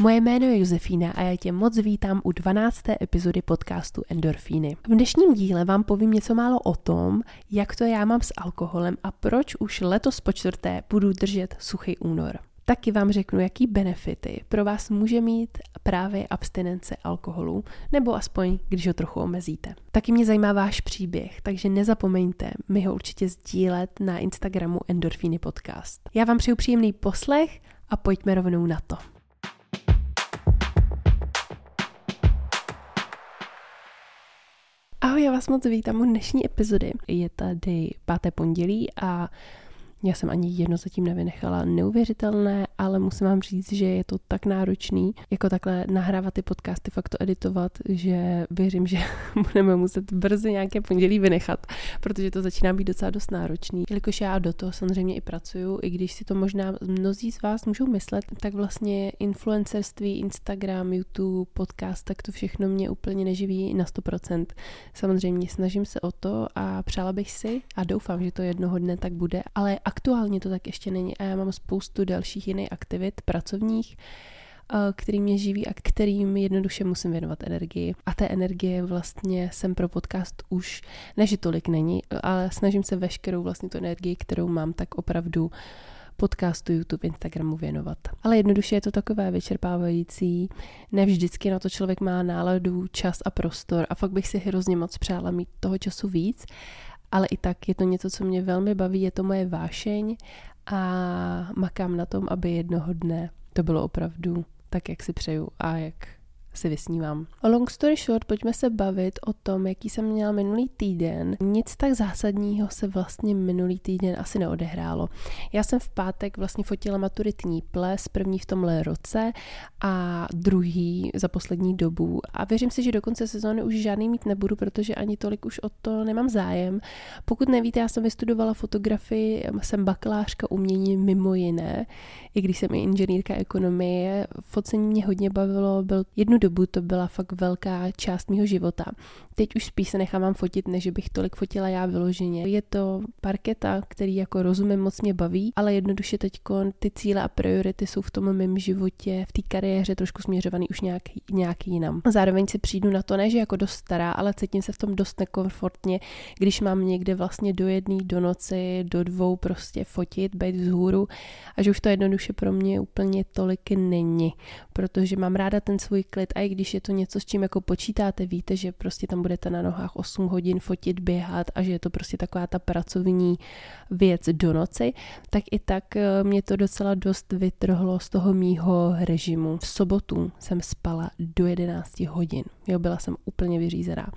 Moje jméno je Josefína a já tě moc vítám u 12. epizody podcastu Endorfíny. V dnešním díle vám povím něco málo o tom, jak to já mám s alkoholem a proč už letos po čtvrté budu držet suchý únor. Taky vám řeknu, jaký benefity pro vás může mít právě abstinence alkoholu, nebo aspoň, když ho trochu omezíte. Taky mě zajímá váš příběh, takže nezapomeňte mi ho určitě sdílet na Instagramu Endorfíny Podcast. Já vám přeju příjemný poslech a pojďme rovnou na to. Ahoj, já vás moc vítám u dnešní epizody. Je tady páté pondělí a já jsem ani jedno zatím nevynechala. Neuvěřitelné, ale musím vám říct, že je to tak náročný, jako takhle nahrávat ty podcasty, fakt to editovat, že věřím, že budeme muset brzy nějaké pondělí vynechat, protože to začíná být docela dost náročný. Jelikož já do toho samozřejmě i pracuju, i když si to možná mnozí z vás můžou myslet, tak vlastně influencerství, Instagram, YouTube, podcast, tak to všechno mě úplně neživí na 100%. Samozřejmě snažím se o to a přála bych si a doufám, že to jednoho dne tak bude, ale aktuálně to tak ještě není a já mám spoustu dalších jiných aktivit pracovních, eh, který mě živí a kterým jednoduše musím věnovat energii. A té energie vlastně jsem pro podcast už, ne že tolik není, ale snažím se veškerou vlastně tu energii, kterou mám, tak opravdu podcastu, YouTube, Instagramu věnovat. Ale jednoduše je to takové vyčerpávající, ne vždycky na to člověk má náladu, čas a prostor a fakt bych si hrozně moc přála mít toho času víc ale i tak je to něco, co mě velmi baví, je to moje vášeň a makám na tom, aby jednoho dne to bylo opravdu tak, jak si přeju a jak si vysnívám. O long story short, pojďme se bavit o tom, jaký jsem měla minulý týden. Nic tak zásadního se vlastně minulý týden asi neodehrálo. Já jsem v pátek vlastně fotila maturitní ples, první v tomhle roce a druhý za poslední dobu. A věřím si, že do konce sezóny už žádný mít nebudu, protože ani tolik už o to nemám zájem. Pokud nevíte, já jsem vystudovala fotografii, jsem bakalářka umění mimo jiné, i když jsem i inženýrka ekonomie. Focení mě hodně bavilo, byl jednu dobu to byla fakt velká část mého života. Teď už spíš se nechávám fotit, než bych tolik fotila já vyloženě. Je to parketa, který jako rozumím, moc mě baví, ale jednoduše teď ty cíle a priority jsou v tom mém životě, v té kariéře trošku směřovaný už nějak, nějak jinam. Zároveň si přijdu na to, ne že jako dost stará, ale cítím se v tom dost nekomfortně, když mám někde vlastně do jedné, do noci, do dvou prostě fotit, být vzhůru a že už to jednoduše pro mě úplně tolik není, protože mám ráda ten svůj klid a i když je to něco, s čím jako počítáte, víte, že prostě tam budete na nohách 8 hodin fotit, běhat a že je to prostě taková ta pracovní věc do noci, tak i tak eh, mě to docela dost vytrhlo z toho mýho režimu. V sobotu jsem spala do 11 hodin. Jo, byla jsem úplně vyřízená.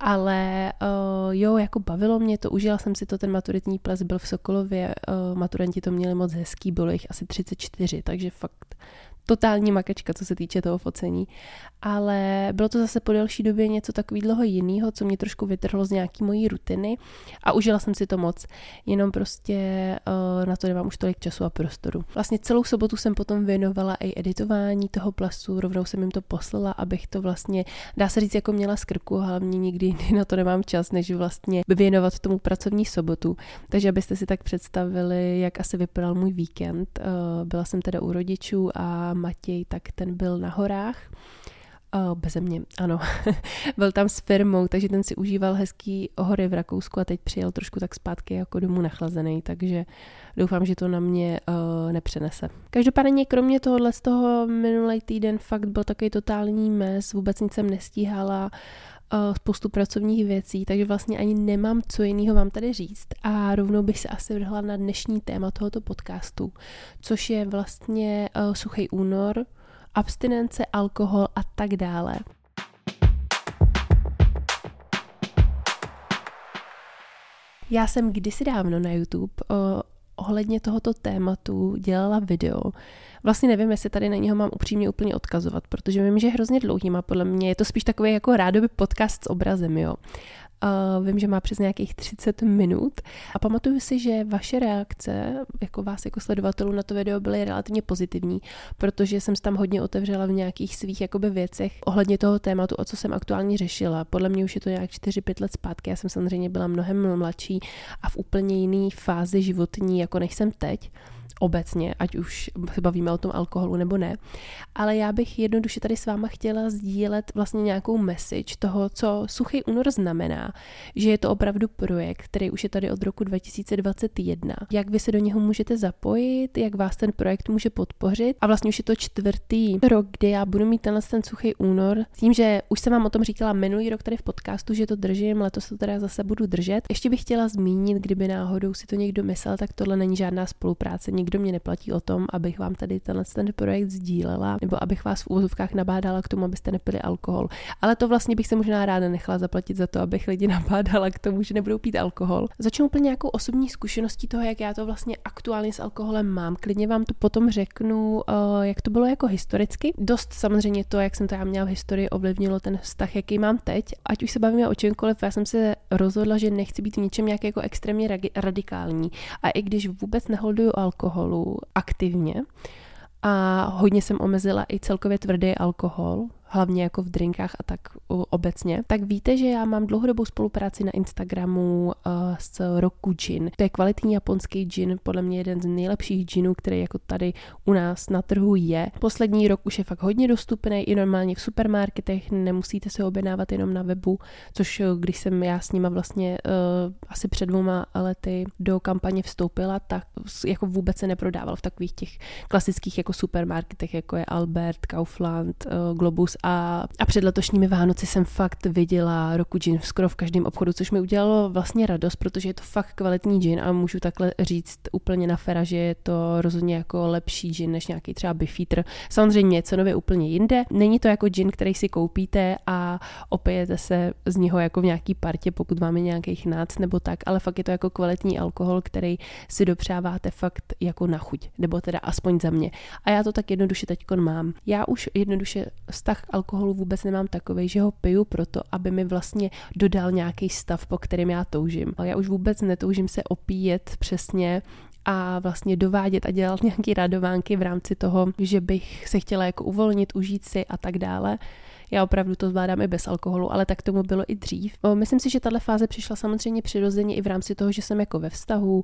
Ale uh, jo, jako bavilo mě to, užila jsem si to, ten maturitní ples byl v Sokolově, uh, maturanti to měli moc hezký, bylo jich asi 34, takže fakt totální makačka, co se týče toho focení. Ale bylo to zase po delší době něco takového jiného, co mě trošku vytrhlo z nějaký mojí rutiny a užila jsem si to moc. Jenom prostě uh, na to nemám už tolik času a prostoru. Vlastně celou sobotu jsem potom věnovala i editování toho plasu, rovnou jsem jim to poslala, abych to vlastně, dá se říct, jako měla z krku, hlavně nikdy na to nemám čas, než vlastně věnovat tomu pracovní sobotu. Takže abyste si tak představili, jak asi vypadal můj víkend. Uh, byla jsem teda u rodičů a Matěj, tak ten byl na horách. Uh, beze mě, ano. byl tam s firmou, takže ten si užíval hezký hory v Rakousku a teď přijel trošku tak zpátky jako domů nachlazený, takže doufám, že to na mě uh, nepřenese. Každopádně kromě tohohle z toho minulý týden fakt byl takový totální mes, vůbec nic jsem nestíhala, uh, spoustu pracovních věcí, takže vlastně ani nemám co jiného vám tady říct a rovnou bych se asi vrhla na dnešní téma tohoto podcastu, což je vlastně uh, suchý únor, abstinence, alkohol a tak dále. Já jsem kdysi dávno na YouTube uh, ohledně tohoto tématu dělala video. Vlastně nevím, jestli tady na něho mám upřímně úplně odkazovat, protože vím, že je hrozně dlouhý, má podle mě je to spíš takový jako rádoby podcast s obrazem, jo. Uh, vím, že má přes nějakých 30 minut. A pamatuju si, že vaše reakce, jako vás jako sledovatelů na to video, byly relativně pozitivní, protože jsem se tam hodně otevřela v nějakých svých jakoby věcech ohledně toho tématu, o co jsem aktuálně řešila. Podle mě už je to nějak 4-5 let zpátky, já jsem samozřejmě byla mnohem mladší a v úplně jiný fázi životní, jako než jsem teď obecně, ať už se bavíme o tom alkoholu nebo ne. Ale já bych jednoduše tady s váma chtěla sdílet vlastně nějakou message toho, co Suchý únor znamená, že je to opravdu projekt, který už je tady od roku 2021. Jak vy se do něho můžete zapojit, jak vás ten projekt může podpořit. A vlastně už je to čtvrtý rok, kdy já budu mít tenhle ten Suchý únor. Tím, že už jsem vám o tom říkala minulý rok tady v podcastu, že to držím, letos to teda zase budu držet. Ještě bych chtěla zmínit, kdyby náhodou si to někdo myslel, tak tohle není žádná spolupráce. Nikdo mě neplatí o tom, abych vám tady tenhle ten projekt sdílela, nebo abych vás v úvozovkách nabádala k tomu, abyste nepili alkohol. Ale to vlastně bych se možná ráda nechala zaplatit za to, abych lidi nabádala k tomu, že nebudou pít alkohol. Začnu úplně nějakou osobní zkušeností toho, jak já to vlastně aktuálně s alkoholem mám. Klidně vám to potom řeknu, eh, jak to bylo jako historicky. Dost samozřejmě to, jak jsem to já měla v historii, ovlivnilo ten vztah, jaký mám teď. Ať už se bavíme o čemkoliv, já jsem se rozhodla, že nechci být v něčem nějak jako extrémně radikální. A i když vůbec neholduju alkoholu aktivně, a hodně jsem omezila i celkově tvrdý alkohol, hlavně jako v drinkách a tak obecně, tak víte, že já mám dlouhodobou spolupráci na Instagramu uh, s Roku Gin. To je kvalitní japonský gin, podle mě jeden z nejlepších ginů, který jako tady u nás na trhu je. Poslední rok už je fakt hodně dostupný i normálně v supermarketech, nemusíte se objednávat jenom na webu, což eh, když jsem já s nima vlastně uh, asi před dvouma lety do kampaně vstoupila, tak jako vůbec se neprodával v takových těch klasických jako supermarketech, jako je Albert, Kaufland, uh, Globus a, a před letošními Vánoci jsem fakt viděla roku gin skoro v každém obchodu, což mi udělalo vlastně radost, protože je to fakt kvalitní gin a můžu takhle říct úplně na fera, že je to rozhodně jako lepší gin než nějaký třeba Beefeater. Samozřejmě je cenově úplně jinde. Není to jako gin, který si koupíte a opijete se z něho jako v nějaký partě, pokud máme nějakýchác nebo tak, ale fakt je to jako kvalitní alkohol, který si dopřáváte fakt jako na chuť, nebo teda aspoň za mě. A já to tak jednoduše teď mám. Já už jednoduše vztah alkoholu vůbec nemám takový, že ho piju proto, aby mi vlastně dodal nějaký stav, po kterém já toužím. Ale já už vůbec netoužím se opíjet přesně a vlastně dovádět a dělat nějaké radovánky v rámci toho, že bych se chtěla jako uvolnit, užít si a tak dále. Já opravdu to zvládám i bez alkoholu, ale tak tomu bylo i dřív. Myslím si, že tahle fáze přišla samozřejmě přirozeně i v rámci toho, že jsem jako ve vztahu,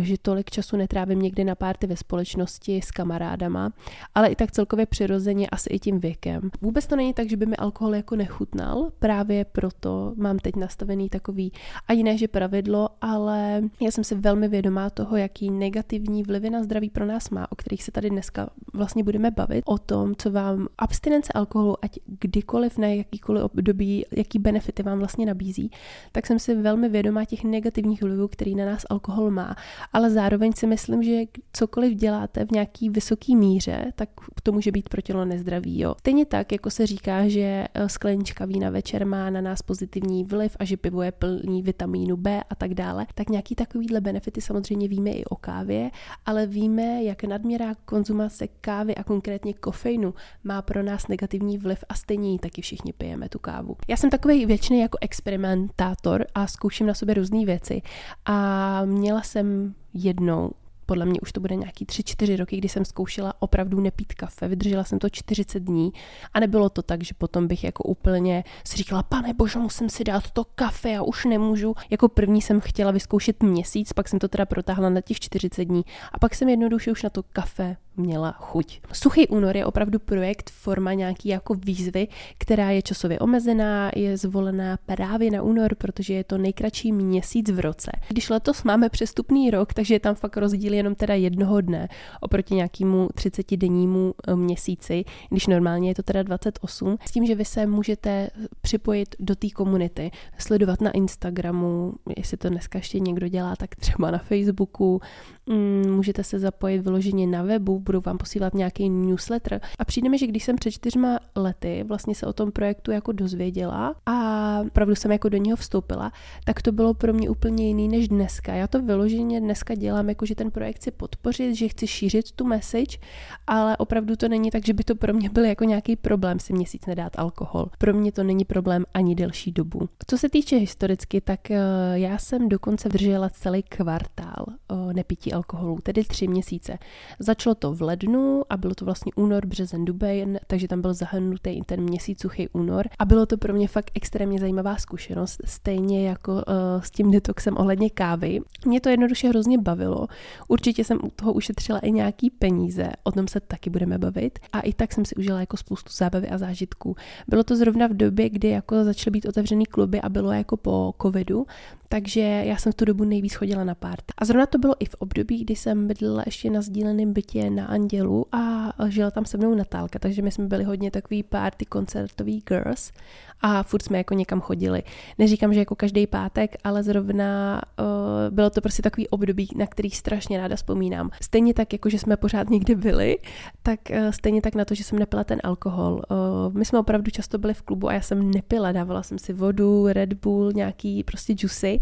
že tolik času netrávím někdy na párty ve společnosti s kamarádama, ale i tak celkově přirozeně asi i tím věkem. Vůbec to není tak, že by mi alkohol jako nechutnal, právě proto mám teď nastavený takový, ani ne, že pravidlo, ale já jsem si velmi vědomá toho, jaký negativní vlivy na zdraví pro nás má, o kterých se tady dneska vlastně budeme bavit, o tom, co vám abstinence alkoholu, ať kdykoliv, na jakýkoliv období, jaký benefity vám vlastně nabízí, tak jsem si velmi vědomá těch negativních vlivů, který na nás alkohol má. Ale zároveň si myslím, že cokoliv děláte v nějaký vysoký míře, tak to může být pro tělo nezdravý. Jo. Stejně tak, jako se říká, že eh, sklenička vína večer má na nás pozitivní vliv a že pivo je plný vitamínu B a tak dále, tak nějaký takovýhle benefity samozřejmě víme i o kávě, ale víme, jak nadměrá konzumace kávy a konkrétně kofeinu má pro nás negativní vliv a stejně taky všichni pijeme tu kávu. Já jsem takový věčný jako experimentátor a zkouším na sobě různé věci a měla jsem jednou podle mě už to bude nějaký 3-4 roky, kdy jsem zkoušela opravdu nepít kafe. Vydržela jsem to 40 dní a nebylo to tak, že potom bych jako úplně si říkala, pane bože, musím si dát to kafe, já už nemůžu. Jako první jsem chtěla vyzkoušet měsíc, pak jsem to teda protáhla na těch 40 dní a pak jsem jednoduše už na to kafe měla chuť. Suchý únor je opravdu projekt, forma nějaký jako výzvy, která je časově omezená, je zvolená právě na únor, protože je to nejkratší měsíc v roce. Když letos máme přestupný rok, takže je tam fakt rozdíl jenom teda jednoho dne oproti nějakému 30-dennímu eh, měsíci, když normálně je to teda 28, s tím, že vy se můžete připojit do té komunity, sledovat na Instagramu, jestli to dneska ještě někdo dělá, tak třeba na Facebooku, mm, můžete se zapojit vyloženě na webu, budou vám posílat nějaký newsletter. A přijde mi, že když jsem před čtyřma lety vlastně se o tom projektu jako dozvěděla a opravdu jsem jako do něho vstoupila, tak to bylo pro mě úplně jiný než dneska. Já to vyloženě dneska dělám, jako že ten projekt chci podpořit, že chci šířit tu message, ale opravdu to není tak, že by to pro mě byl jako nějaký problém si měsíc nedát alkohol. Pro mě to není problém ani delší dobu. Co se týče historicky, tak eh, já jsem dokonce držela celý kvartál eh, nepití alkoholu, tedy tři měsíce. Začalo to v lednu a bylo to vlastně únor, březen, duben, takže tam byl zahrnutý i ten měsíc suchý únor a bylo to pro mě fakt extrémně zajímavá zkušenost, stejně jako uh, s tím detoxem ohledně kávy. Mě to jednoduše hrozně bavilo. Určitě jsem u toho ušetřila i nějaký peníze, o tom se taky budeme bavit a i tak jsem si užila jako spoustu zábavy a zážitků. Bylo to zrovna v době, kdy jako začaly být otevřený kluby a bylo jako po covidu, takže já jsem v tu dobu nejvíc chodila na párty. A zrovna to bylo i v období, kdy jsem bydlela ještě na sdíleném bytě na Andělu a žila tam se mnou Natálka, takže my jsme byli hodně takový party koncertový girls a furt jsme jako někam chodili. Neříkám, že jako každý pátek, ale zrovna uh, bylo to prostě takový období, na který strašně ráda vzpomínám. Stejně tak, jako že jsme pořád někde byli, tak uh, stejně tak na to, že jsem nepila ten alkohol. Uh, my jsme opravdu často byli v klubu a já jsem nepila, dávala jsem si vodu, Red Bull, nějaký prostě juicy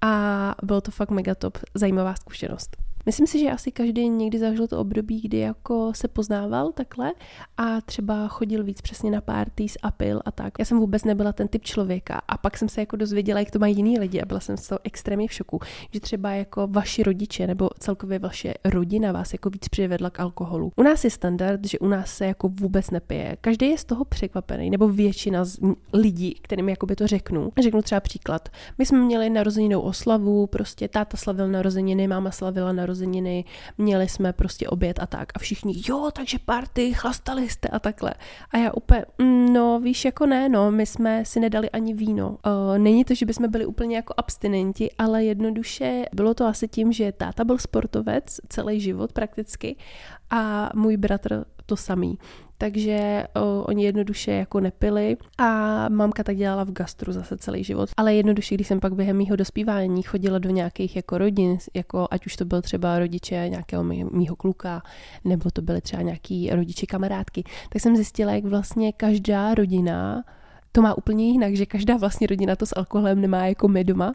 a bylo to fakt mega top, zajímavá zkušenost. Myslím si, že asi každý někdy zažil to období, kdy jako se poznával takhle a třeba chodil víc přesně na parties a pil a tak. Já jsem vůbec nebyla ten typ člověka a pak jsem se jako dozvěděla, jak to mají jiní lidi a byla jsem z toho extrémně v šoku, že třeba jako vaši rodiče nebo celkově vaše rodina vás jako víc přivedla k alkoholu. U nás je standard, že u nás se jako vůbec nepije. Každý je z toho překvapený, nebo většina z lidí, kterým jakoby to řeknu. Řeknu třeba příklad. My jsme měli narozeninou oslavu, prostě táta slavil narozeniny, máma slavila narozeniny narozeniny, měli jsme prostě oběd a tak. A všichni, jo, takže party, chlastali jste a takhle. A já úplně, mm, no víš, jako ne, no, my jsme si nedali ani víno. Uh, není to, že bychom byli úplně jako abstinenti, ale jednoduše bylo to asi tím, že táta byl sportovec celý život prakticky a můj bratr to samý takže o, oni jednoduše jako nepili a mamka tak dělala v gastru zase celý život. Ale jednoduše, když jsem pak během mýho dospívání chodila do nějakých jako rodin, jako ať už to byl třeba rodiče nějakého mýho kluka, nebo to byly třeba nějaký rodiče kamarádky, tak jsem zjistila, jak vlastně každá rodina to má úplně jinak, že každá vlastně rodina to s alkoholem nemá jako my doma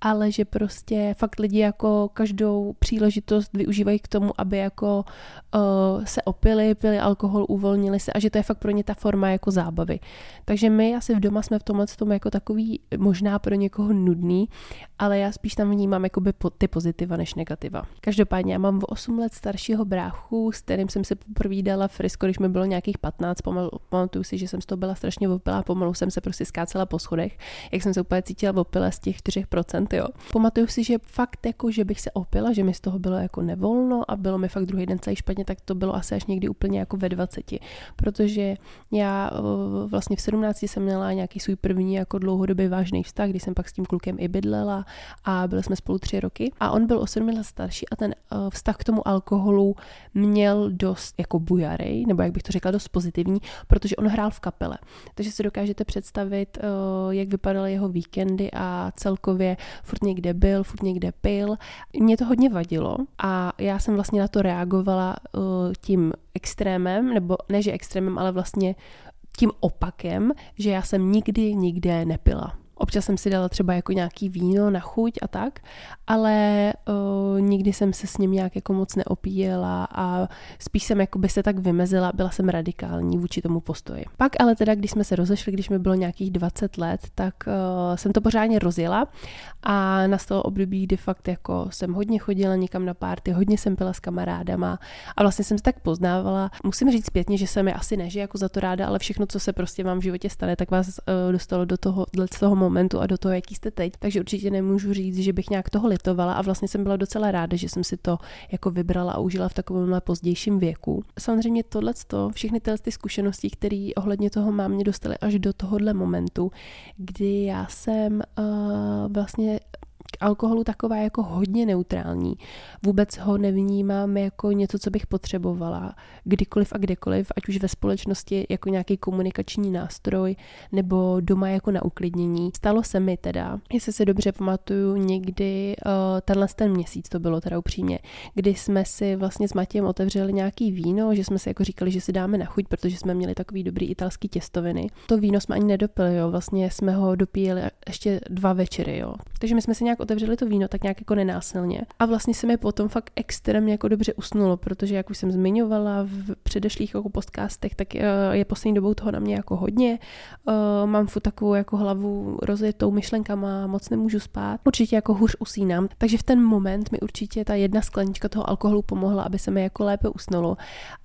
ale že prostě fakt lidi jako každou příležitost využívají k tomu, aby jako uh, se opili, pili alkohol, uvolnili se a že to je fakt pro ně ta forma jako zábavy. Takže my asi v doma jsme v tomhle tom jako takový možná pro někoho nudný, ale já spíš tam vnímám jakoby ty pozitiva než negativa. Každopádně já mám v 8 let staršího bráchu, s kterým jsem se poprvé dala frisko, když mi bylo nějakých 15, pomalu, pamatuju si, že jsem z toho byla strašně opilá, pomalu jsem se prostě skácela po schodech, jak jsem se úplně cítila opila z těch 4%, jo. Pamatuju si, že fakt jako, že bych se opila, že mi z toho bylo jako nevolno a bylo mi fakt druhý den celý špatně, tak to bylo asi až někdy úplně jako ve 20. Protože já eh, vlastně v 17 jsem měla nějaký svůj první jako dlouhodobý vážný vztah, kdy jsem pak s tím klukem i bydlela a byli jsme spolu tři roky. A on byl o 7 let starší a ten eh, vztah k tomu alkoholu měl dost jako bujarej, nebo jak bych to řekla, dost pozitivní, protože on hrál v kapele. Takže si dokážete představit, eh, jak vypadaly jeho víkendy a celkově furt někde byl, furt někde pil. Mě to hodně vadilo a já jsem vlastně na to reagovala uh, tím extrémem, nebo ne že extrémem, ale vlastně tím opakem, že já jsem nikdy nikde nepila. Občas jsem si dala třeba jako nějaký víno na chuť a tak, ale uh, nikdy jsem se s ním nějak jako moc neopíjela a spíš jsem jako by se tak vymezila, byla jsem radikální vůči tomu postoji. Pak ale teda, když jsme se rozešli, když mi bylo nějakých 20 let, tak uh, jsem to pořádně rozjela a nastalo období, kdy fakt jako jsem hodně chodila někam na párty, hodně jsem pila s kamarádama a vlastně jsem se tak poznávala. Musím říct zpětně, že jsem mi asi neži jako za to ráda, ale všechno, co se prostě vám v životě stane, tak vás uh, dostalo do toho, do toho momentu a do toho, jaký jste teď. Takže určitě nemůžu říct, že bych nějak toho litovala a vlastně jsem byla docela ráda, že jsem si to jako vybrala a užila v takovémhle pozdějším věku. Samozřejmě tohle, všechny tyhle ty zkušenosti, které ohledně toho mám, mě dostaly až do tohohle momentu, kdy já jsem uh, vlastně k alkoholu taková jako hodně neutrální. Vůbec ho nevnímám jako něco, co bych potřebovala kdykoliv a kdekoliv, ať už ve společnosti jako nějaký komunikační nástroj nebo doma jako na uklidnění. Stalo se mi teda, jestli se dobře pamatuju, někdy uh, tenhle ten měsíc to bylo teda upřímně, kdy jsme si vlastně s Matějem otevřeli nějaký víno, že jsme si jako říkali, že si dáme na chuť, protože jsme měli takový dobrý italský těstoviny. To víno jsme ani nedopili, jo, vlastně jsme ho dopíjeli ještě dva večery, jo. Takže my jsme si nějak otevřeli to víno, tak nějak jako nenásilně. A vlastně se mi potom fakt extrémně jako dobře usnulo, protože jak už jsem zmiňovala v předešlých jako podcastech, tak eh, je poslední dobou toho na mě jako hodně. Uh, mám furt takovou jako hlavu rozjetou myšlenkama, moc nemůžu spát. Určitě jako hůř usínám. Takže v ten moment mi určitě ta jedna sklenička toho alkoholu pomohla, aby se mi jako lépe usnulo.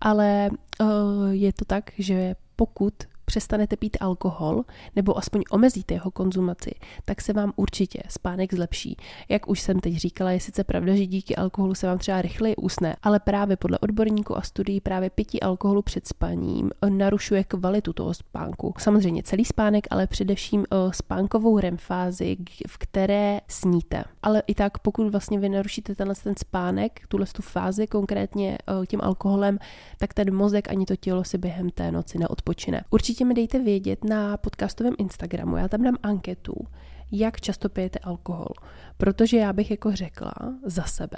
Ale uh, je to tak, že pokud přestanete pít alkohol nebo aspoň omezíte jeho konzumaci, tak se vám určitě spánek zlepší. Jak už jsem teď říkala, je sice pravda, že díky alkoholu se vám třeba rychleji usne, ale právě podle odborníků a studií právě pití alkoholu před spaním narušuje kvalitu toho spánku. Samozřejmě celý spánek, ale především eh, spánkovou REM fázi, v které sníte. Ale i tak, pokud vlastně vy narušíte tenhle ten spánek, tuhle tu fázi konkrétně eh, tím alkoholem, tak ten mozek ani to tělo si během té noci neodpočine. Určitě určitě mi dejte vědět na podcastovém Instagramu, já tam dám anketu, jak často pijete alkohol. Protože já bych jako řekla za sebe,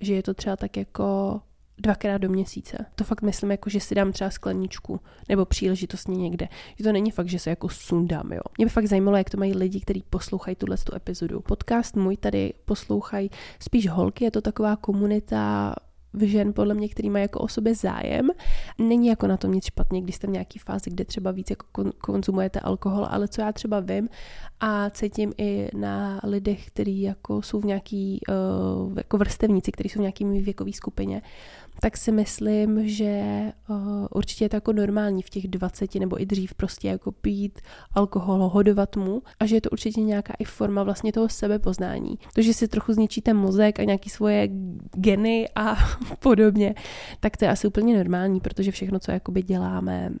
že je to třeba tak jako dvakrát do měsíce. To fakt myslím jako, že si dám třeba skleničku nebo příležitostně někde. Že to není fakt, že se jako sundám, jo. Mě by fakt zajímalo, jak to mají lidi, kteří poslouchají tuhle tu epizodu. Podcast můj tady poslouchají spíš holky, je to taková komunita žen, podle mě, který mají jako o sobě zájem. Není jako na tom nic špatně, když jste v nějaký fázi, kde třeba víc jako konzumujete alkohol, ale co já třeba vím a cítím i na lidech, kteří jako jsou v nějaký uh, jako vrstevníci, kteří jsou v nějaký věkové skupině, tak si myslím, že uh, určitě je to jako normální v těch 20 nebo i dřív prostě jako pít alkohol, hodovat mu a že je to určitě nějaká i forma vlastně toho sebepoznání. To, že si trochu zničíte mozek a nějaký svoje geny a podobně, tak to je asi úplně normální, protože všechno, co jakoby děláme,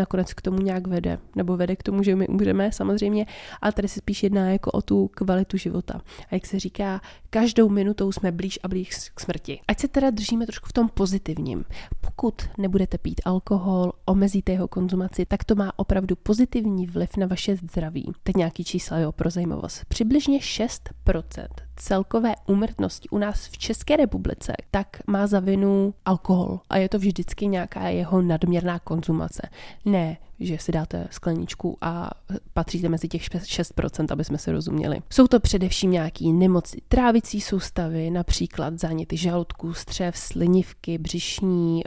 nakonec k tomu nějak vede, nebo vede k tomu, že my umřeme samozřejmě, ale tady se spíš jedná jako o tu kvalitu života. A jak se říká, každou minutou jsme blíž a blíž k smrti. Ať se teda držíme trošku v tom pozitivním. Pokud nebudete pít alkohol, omezíte jeho konzumaci, tak to má opravdu pozitivní vliv na vaše zdraví. Teď nějaký čísla, jo, pro zajímavost. Přibližně 6% celkové úmrtnosti u nás v České republice, tak má za vinu alkohol. A je to vždycky nějaká jeho nadměrná konzumace. Ne, že si dáte skleničku a patříte mezi těch 6%, aby jsme se rozuměli. Jsou to především nějaké nemoci trávicí soustavy, například záněty žaludku, střev, slinivky, břišní,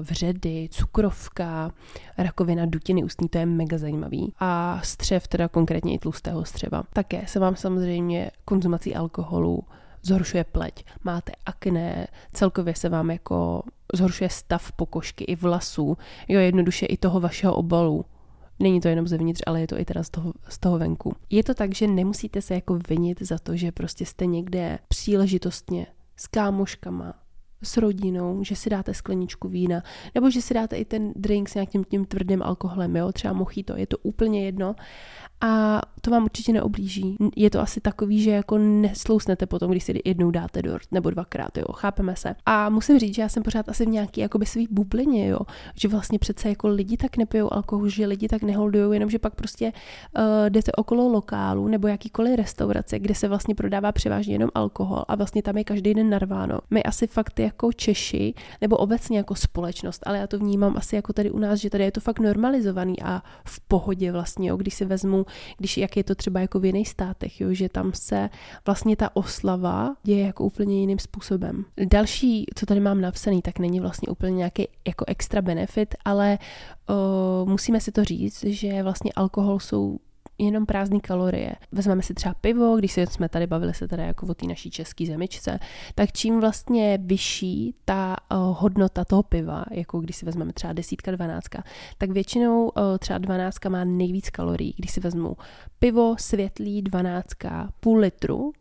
vředy, cukrovka, rakovina dutiny ústní, to je mega zajímavý. A střev, teda konkrétně i tlustého střeva. Také se vám samozřejmě konzumací alkoholu zhoršuje pleť, máte akné, celkově se vám jako zhoršuje stav pokožky i vlasů, jo, jednoduše i toho vašeho obalu. Není to jenom zevnitř, ale je to i teda z toho, z toho venku. Je to tak, že nemusíte se jako vinit za to, že prostě jste někde příležitostně s kámoškama, s rodinou, že si dáte skleničku vína, nebo že si dáte i ten drink s nějakým tím tvrdým alkoholem, jo, třeba mochito, je to úplně jedno, a to vám určitě neoblíží. Je to asi takový, že jako neslousnete potom, když si jednou dáte dort, nebo dvakrát, jo, chápeme se. A musím říct, že já jsem pořád asi v nějaký jakoby svý bublině, jo, že vlastně přece jako lidi tak nepijou alkohol, že lidi tak neholdují, jenomže pak prostě uh, jdete okolo lokálu nebo jakýkoliv restaurace, kde se vlastně prodává převážně jenom alkohol a vlastně tam je každý den narváno. My asi fakt jako Češi, nebo obecně jako společnost, ale já to vnímám asi jako tady u nás, že tady je to fakt normalizovaný a v pohodě vlastně, jo, když si vezmu když jak je to třeba jako v jiných státech, jo, že tam se vlastně ta oslava děje jako úplně jiným způsobem. Další, co tady mám napsaný, tak není vlastně úplně nějaký jako extra benefit, ale uh, musíme si to říct, že vlastně alkohol jsou jenom prázdné kalorie. Vezmeme si třeba pivo, když jsme tady bavili se tady jako o té naší české zemičce, tak čím vlastně vyšší ta uh, hodnota toho piva, jako když si vezmeme třeba desítka, dvanáctka, tak většinou uh, třeba dvanáctka má nejvíc kalorií. Když si vezmu pivo světlý dvanáctka, půl litru,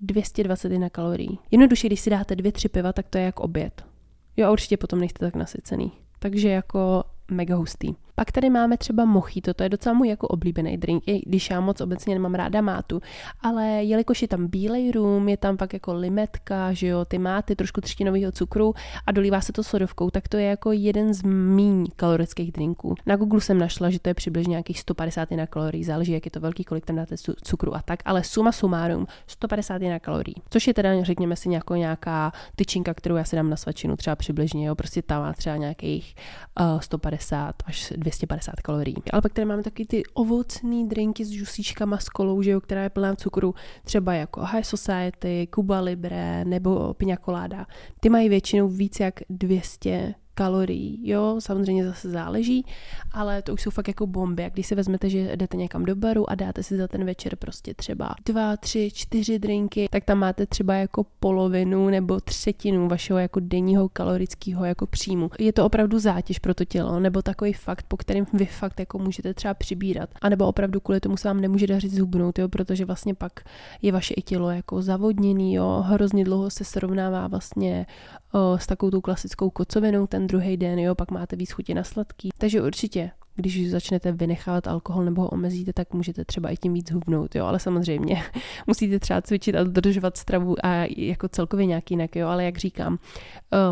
221 kalorií. Jednoduše, když si dáte dvě, tři piva, tak to je jak oběd. Jo a určitě potom nejste tak nasycený. Takže jako mega hustý. Pak tady máme třeba mochito, to je docela můj jako oblíbený drink, i když já moc obecně nemám ráda mátu, ale jelikož je tam bílej rum, je tam pak jako limetka, že jo, ty máty, trošku třtinového cukru a dolívá se to sodovkou, tak to je jako jeden z míň kalorických drinků. Na Google jsem našla, že to je přibližně nějakých 150 na kalorií, záleží, jak je to velký, kolik tam dáte cukru a tak, ale suma sumárum 150 na kalorií, což je teda, řekněme si, nějakou nějaká tyčinka, kterou já si dám na svačinu, třeba přibližně, jo, prostě tam má třeba nějakých uh, 150 až 250 kalorií. Ale pak tady máme taky ty ovocné drinky s žusíčkama, s kolou, že jo, která je plná cukru, třeba jako High Society, Cuba Libre nebo Pina Colada. Ty mají většinou víc jak 200 kalorií, jo, samozřejmě zase záleží, ale to už jsou fakt jako bomby. A když si vezmete, že jdete někam do baru a dáte si za ten večer prostě třeba dva, tři, čtyři drinky, tak tam máte třeba jako polovinu nebo třetinu vašeho jako denního kalorického jako příjmu. Je to opravdu zátěž pro to tělo, nebo takový fakt, po kterém vy fakt jako můžete třeba přibírat. A nebo opravdu kvůli tomu se vám nemůže dařit zhubnout, jo, protože vlastně pak je vaše i tělo jako zavodněný, jo, hrozně dlouho se srovnává vlastně o, s takovou tou klasickou kocovinou ten druhý den, jo, pak máte víc chutě na sladký. Takže určitě když začnete vynechávat alkohol nebo ho omezíte, tak můžete třeba i tím víc hubnout, jo, ale samozřejmě musíte třeba cvičit a dodržovat stravu a jako celkově nějak jinak, jo, ale jak říkám,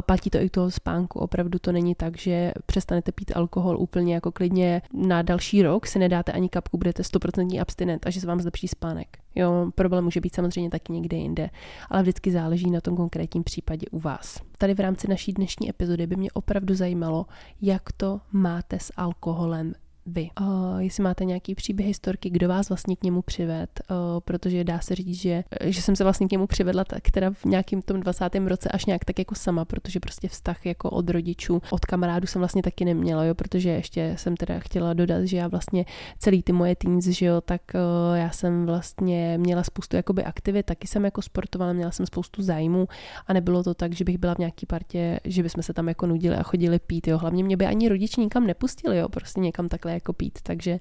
platí to i toho spánku, opravdu to není tak, že přestanete pít alkohol úplně jako klidně na další rok, si nedáte ani kapku, budete 100% abstinent a že se vám zlepší spánek. Jo, problém může být samozřejmě taky někde jinde, ale vždycky záleží na tom konkrétním případě u vás. Tady v rámci naší dnešní epizody by mě opravdu zajímalo, jak to máte s alkoholem vy. Uh, jestli máte nějaký příběh historky, kdo vás vlastně k němu přived, uh, protože dá se říct, že, že jsem se vlastně k němu přivedla tak teda v nějakém tom 20. roce až nějak tak jako sama, protože prostě vztah jako od rodičů, od kamarádů jsem vlastně taky neměla, jo, protože ještě jsem teda chtěla dodat, že já vlastně celý ty moje teens, že jo, tak uh, já jsem vlastně měla spoustu jakoby aktivit, taky jsem jako sportovala, měla jsem spoustu zájmů a nebylo to tak, že bych byla v nějaký partě, že bychom se tam jako nudili a chodili pít, jo, hlavně mě by ani rodiče nikam nepustili, jo, prostě někam takhle jako pít, takže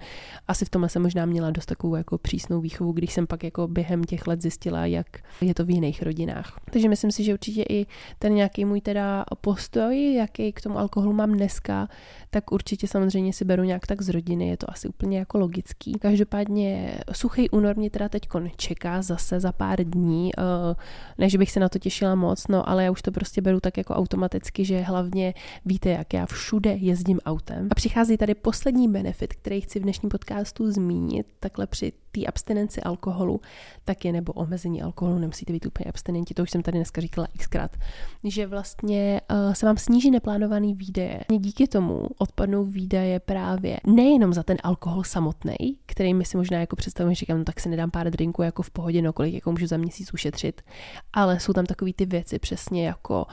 asi v tomhle jsem možná měla dost takovou jako přísnou výchovu, když jsem pak jako během těch let zjistila, jak je to v jiných rodinách. Takže myslím si, že určitě i ten nějaký můj teda postoj, jaký k tomu alkoholu mám dneska, tak určitě samozřejmě si beru nějak tak z rodiny, je to asi úplně jako logický. Každopádně suchý únor mě teda teď čeká zase za pár dní, eh, než bych se na to těšila moc, no ale já už to prostě beru tak jako automaticky, že hlavně víte, jak já všude jezdím autem. A přichází tady poslední benefit, který chci v dnešním podcastu zmínit, takhle při té abstinenci alkoholu, tak je nebo omezení alkoholu, nemusíte být úplně abstinenti, to už jsem tady dneska říkala xkrát, že vlastně uh, se vám sníží neplánovaný výdaje. Díky tomu odpadnou výdaje právě nejenom za ten alkohol samotný, který my si možná jako představujeme, že říkám, no tak si nedám pár drinků jako v pohodě, no kolik jako můžu za měsíc ušetřit, ale jsou tam takové ty věci přesně jako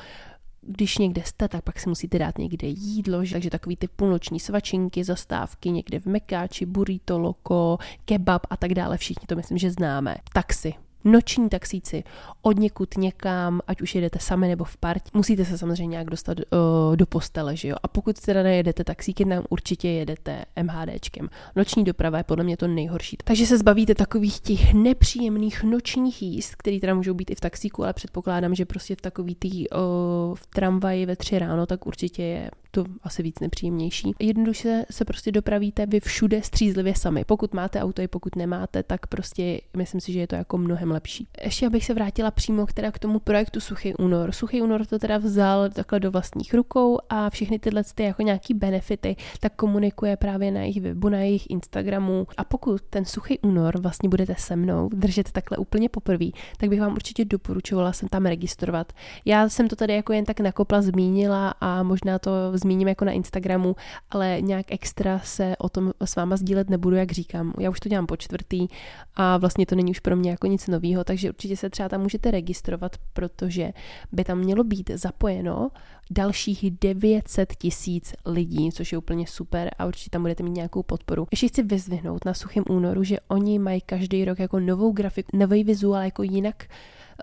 když někde jste, tak pak si musíte dát někde jídlo, takže takový ty půlnoční svačinky, zastávky někde v Mekáči, burrito, loko, kebab a tak dále, všichni to myslím, že známe. Taxi, noční taxíci od někud někam, ať už jedete sami nebo v partě, musíte se samozřejmě nějak dostat uh, do postele, že jo? A pokud teda nejedete taxíky, tam určitě jedete MHDčkem. Noční doprava je podle mě to nejhorší. Takže se zbavíte takových těch nepříjemných nočních jíst, které teda můžou být i v taxíku, ale předpokládám, že prostě v takový tý uh, v tramvaji ve tři ráno, tak určitě je to asi víc nepříjemnější. Jednoduše se prostě dopravíte vy všude střízlivě sami. Pokud máte auto i pokud nemáte, tak prostě myslím si, že je to jako mnohem lepší. Ještě abych se vrátila přímo k, teda k tomu projektu Suchý únor. Suchý únor to teda vzal takhle do vlastních rukou a všechny tyhle ty jako nějaký benefity tak komunikuje právě na jejich webu, na jejich Instagramu. A pokud ten Suchý únor vlastně budete se mnou držet takhle úplně poprvé, tak bych vám určitě doporučovala se tam registrovat. Já jsem to tady jako jen tak nakopla zmínila a možná to zmíním jako na Instagramu, ale nějak extra se o tom s váma sdílet nebudu, jak říkám. Já už to dělám po čtvrtý a vlastně to není už pro mě jako nic nového, takže určitě se třeba tam můžete registrovat, protože by tam mělo být zapojeno dalších 900 tisíc lidí, což je úplně super a určitě tam budete mít nějakou podporu. Ještě chci vyzvihnout na suchém únoru, že oni mají každý rok jako novou grafiku, nový vizuál, jako jinak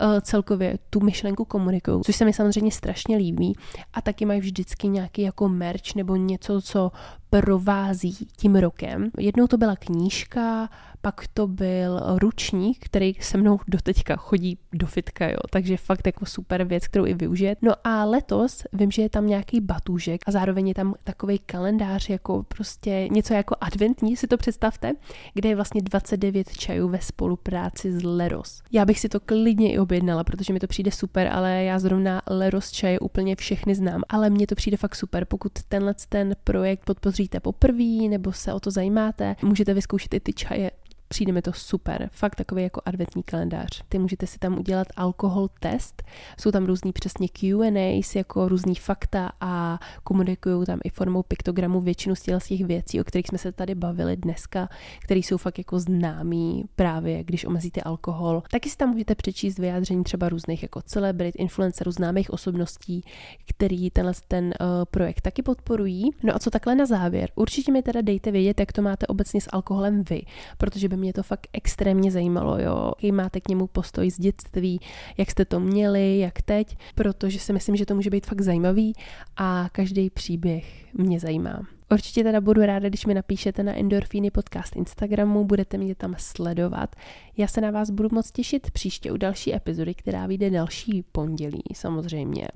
Eh, celkově tu myšlenku komunikují, což se mi samozřejmě strašně líbí. A taky mají vždycky nějaký jako merch nebo něco, co provází tím rokem. Jednou to byla knížka, pak to byl ručník, který se mnou doteďka chodí do fitka, jo, takže fakt jako super věc, kterou i využije. No a letos vím, že je tam nějaký batůžek a zároveň je tam takový kalendář, jako prostě něco jako adventní, si to představte, kde je vlastně 29 čajů ve spolupráci s Leros. Já bych si to klidně i objednala, protože mi to přijde super, ale já zrovna Leros čaje úplně všechny znám, ale mně to přijde fakt super, pokud tenhle ten projekt podpoříte poprvé nebo se o to zajímáte, můžete vyzkoušet i ty čaje Přijde mi to super, fakt takový jako adventní kalendář. Ty můžete si tam udělat alkohol test, jsou tam různý přesně Q&As, jako různý fakta a komunikují tam i formou piktogramu většinu z těch věcí, o kterých jsme se tady bavili dneska, které jsou fakt jako známý právě, když omezíte alkohol. Taky si tam můžete přečíst vyjádření třeba různých jako celebrit, influencerů, známých osobností, který tenhle ten uh, projekt taky podporují. No a co takhle na závěr? Určitě mi teda dejte vědět, jak to máte obecně s alkoholem vy, protože by mě to fakt extrémně zajímalo, jo. Jaký máte k němu postoj z dětství, jak jste to měli, jak teď, protože si myslím, že to může být fakt zajímavý a každý příběh mě zajímá. Určitě teda budu ráda, když mi napíšete na Endorfíny podcast Instagramu, budete mě tam sledovat. Já se na vás budu moc těšit příště u další epizody, která vyjde další pondělí, samozřejmě.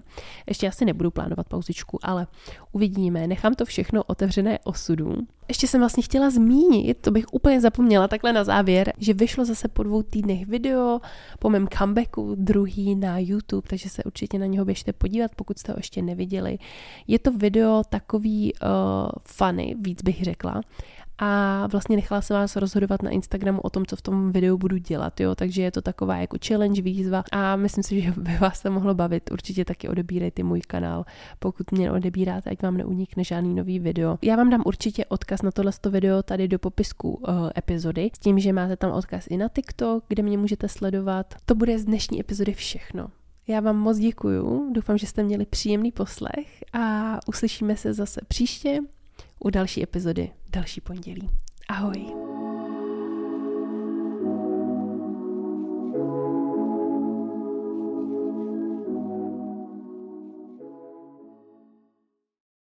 Ještě asi nebudu plánovat pauzičku, ale uvidíme. Nechám to všechno otevřené osudu. Ještě jsem vlastně chtěla zmínit, to bych úplně zapomněla takhle na závěr, že vyšlo zase po dvou týdnech video po mém comebacku, druhý na YouTube, takže se určitě na něho běžte podívat, pokud jste ho ještě neviděli. Je to video takový uh, funny, víc bych řekla, a vlastně nechala se vás rozhodovat na Instagramu o tom, co v tom videu budu dělat, jo, takže je to taková jako challenge, výzva a myslím si, že by vás to mohlo bavit. Určitě taky odebírejte můj kanál, pokud mě odebíráte, ať vám neunikne žádný nový video. Já vám dám určitě odkaz na tohle video tady do popisku uh, epizody, s tím, že máte tam odkaz i na TikTok, kde mě můžete sledovat. To bude z dnešní epizody všechno. Já vám moc děkuju, doufám, že jste měli příjemný poslech a uslyšíme se zase příště u další epizody, další pondělí. Ahoj!